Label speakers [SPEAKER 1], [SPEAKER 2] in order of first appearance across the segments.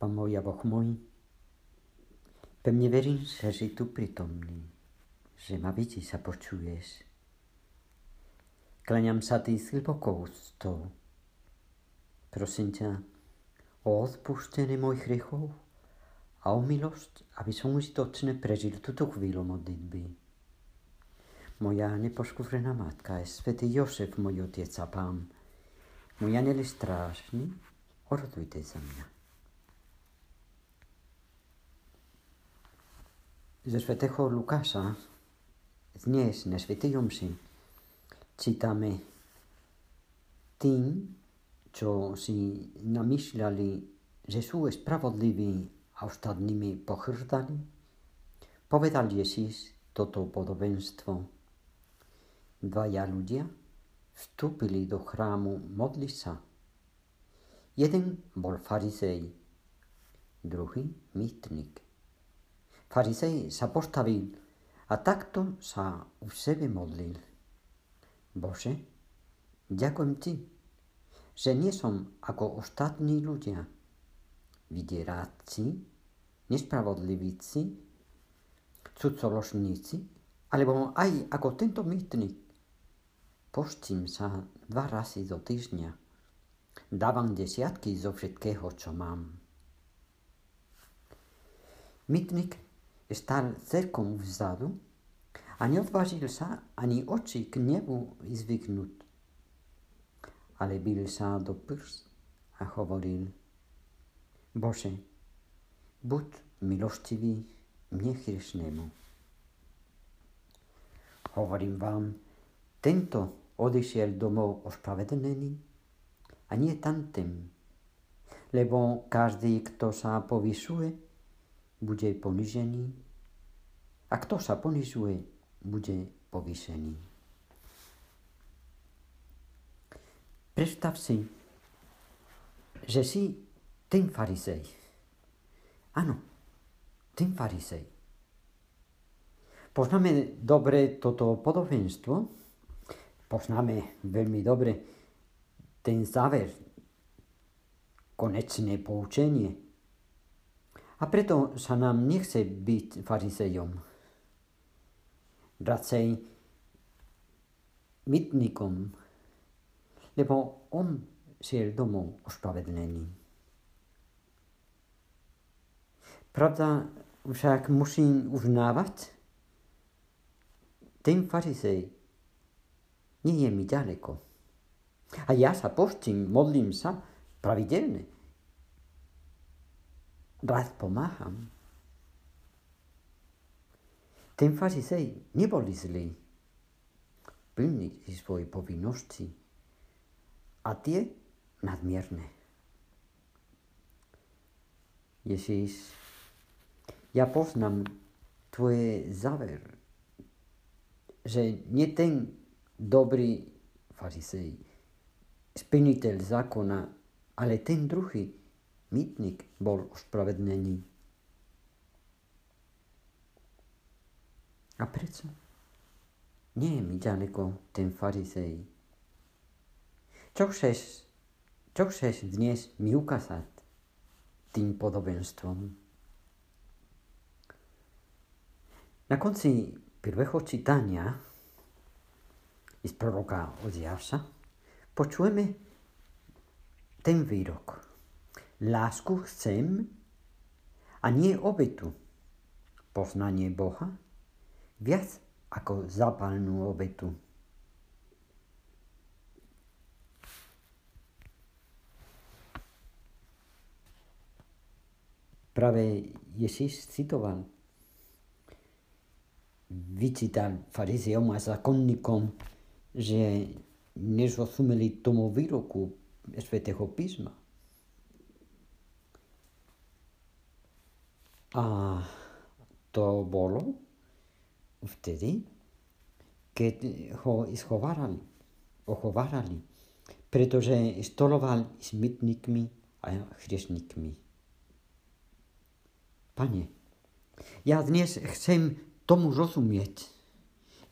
[SPEAKER 1] Pán môj a Boh môj, pevne verím, že si tu prítomný, že ma vidíš a počuješ. Klaňam sa ty s hlbokou úctou. Prosím ťa o odpúštenie mojich hriechov a o milosť, aby som užitočne prežil túto chvíľu modlitby. Moja nepoškvrnená matka je svätý Josef, môj otec a pán. Môj anel strážny, orodujte za mňa. Ze svätého Lukáša dnes na svätej Jomši čítame tým, čo si namýšľali, že sú spravodliví a ostatnými pochrtali, povedal Ježíš toto podobenstvo. Dvaja ľudia vstúpili do chrámu modliť sa. Jeden bol farizej, druhý mýtnik. Farizej sa postavil a takto sa v sebe modlil. Bože, ďakujem ti, že nie som ako ostatní ľudia, vydieráci, nespravodlivíci, cucoložníci, alebo aj ako tento mýtnik. Poštím sa dva razy do týždňa. Dávam desiatky zo všetkého, čo mám. Mytnik Stal celkom vzadu a neodvážil sa ani oči k nebu zvyknúť. Ale bil sa do prs a hovoril, Bože, buď milostivý mne hriešnému. Hovorím vám, tento odišiel domov ospravedlnený a nie tamten, lebo každý, kto sa povyšuje, bude ponižený a kto sa ponižuje, bude povýšený. Predstav si, že si ten farizej. Áno, ten farizej. Poznáme dobre toto podobenstvo, poznáme veľmi dobre ten záver, konečné poučenie, a preto sa nám nechce byť farizejom. Radšej mytnikom, lebo on šiel domov ospravedlený. Pravda však musím uznávať, ten farizej nie je mi ďaleko. A ja sa postím, modlím sa pravidelne rád pomáham. Ten farizej neboli zlí. Plní si svoje povinnosti a tie nadmierne. Ježíš, ja poznám tvoje záver, že nie ten dobrý farizej, splniteľ zákona, ale ten druhý, mýtnik bol ospravedlený. A prečo? Nie je mi ďaleko ten farizej. Čo chceš, čo chceš dnes mi ukázať tým podobenstvom? Na konci prvého čítania z proroka Oziáša počujeme ten výrok. Lásku chcem a nie obetu. Poznanie Boha viac ako zapalnú obetu. Práve Ježíš citoval, vyčítal farizeom a zákonníkom, že nezrozumeli tomu výroku svätého písma. A to bolo vtedy, keď ho schovárali, ochovárali, pretože stoloval s mytníkmi a hriešnikmi. Pane, ja dnes chcem tomu rozumieť.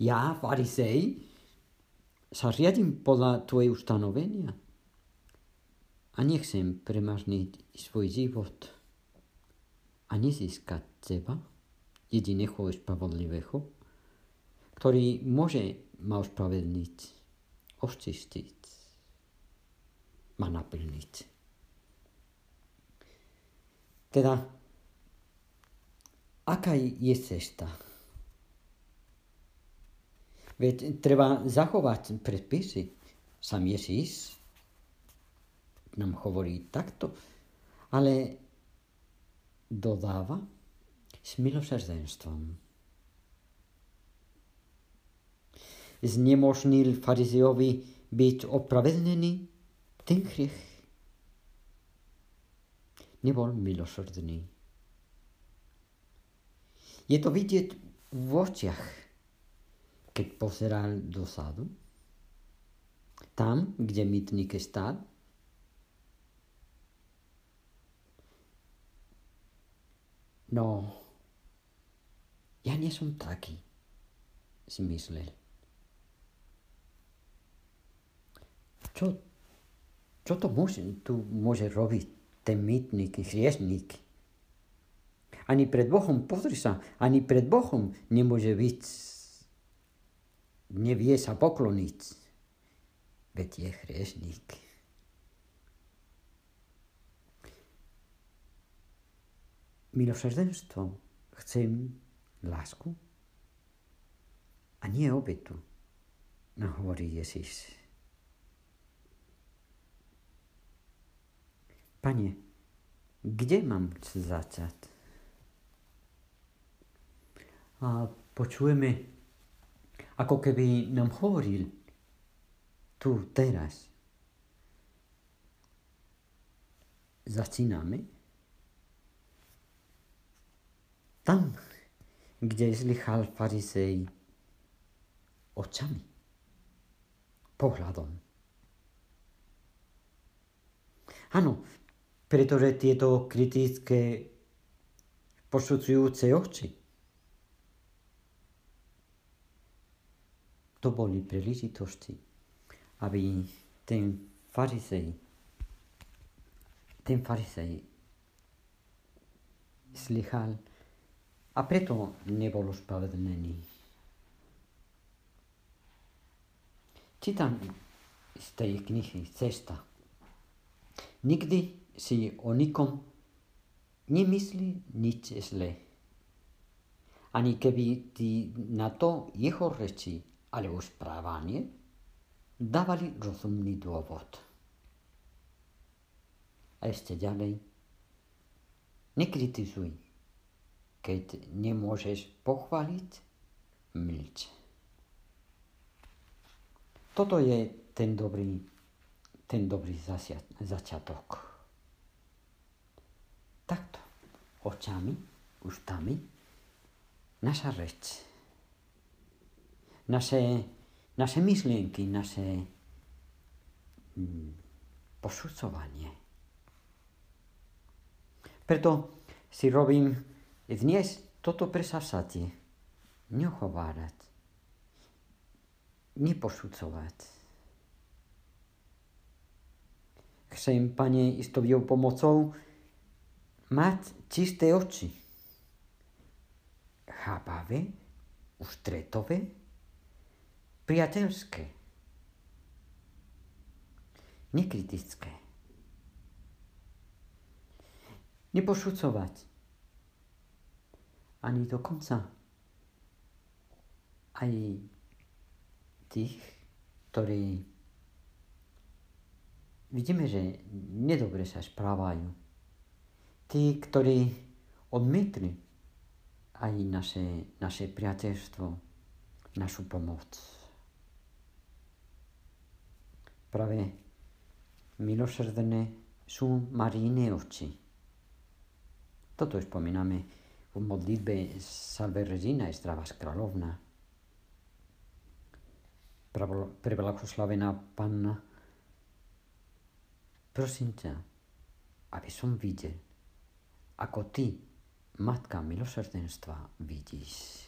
[SPEAKER 1] Ja, farisej, sa riadím podľa tvojej ustanovenia a nechcem premarniť svoj život a nezískať teba, jediného spravodlivého, ktorý môže ma ospravedlniť, očistiť, ma naplniť. Teda, aká je cesta? Veď treba zachovať predpisy. Sam Ježíš nám hovorí takto, ale dodáva s milosrdenstvom. Znemožnil farizejovi byť opravedlený ten hriech. Nebol milosrdný. Je to vidieť v očiach keď pozeral dozadu, tam, kde mytník stál, no, ja nie som taký, si myslel. Čo, čo to môže, tu môže robiť ten mytník, hriešník? Ani pred Bohom, pozri sa, ani pred Bohom nemôže byť nevie sa pokloniť, veď je hriešník. Milosrdenstvo chcem lásku a nie obetu, nám hovorí Ježiš. Pane, kde mám začať? A počujeme ako keby nám hovoril tu, teraz. Začíname tam, kde zlychal farizej očami, pohľadom. Áno, pretože tieto kritické posudzujúce oči to boli príležitosti, aby ten farizej, ten farizej slychal a preto nebol spravedlený. Čítam z tej knihy Cesta. Nikdy si o nikom nemyslí nič zlé. Ani keby ti na to jeho reči alebo správanie dávali rozumný dôvod. A ešte ďalej, nekritizuj, keď nemôžeš pochváliť, mlč. Toto je ten dobrý, ten dobrý začiatok. Takto, očami, ústami, naša reč naše, naše myšlienky, naše mm, posudzovanie. Preto si robím dnes toto presavsatie. Neochovárať. Neposudzovať. Chcem, Pane, s Tvojou pomocou mať čisté oči. Chápavé, ustretové, priateľské, nekritické. Nepošucovať. Ani dokonca aj tých, ktorí vidíme, že nedobre sa správajú. Tí, ktorí odmietli aj naše, naše priateľstvo, našu pomoc práve milosrdné sú Maríne oči. Toto spomíname v modlitbe Salve Regina Estravas Kráľovna. Preblahoslavená Panna, prosím ťa, aby som videl, ako ty, Matka milosrdenstva, vidíš.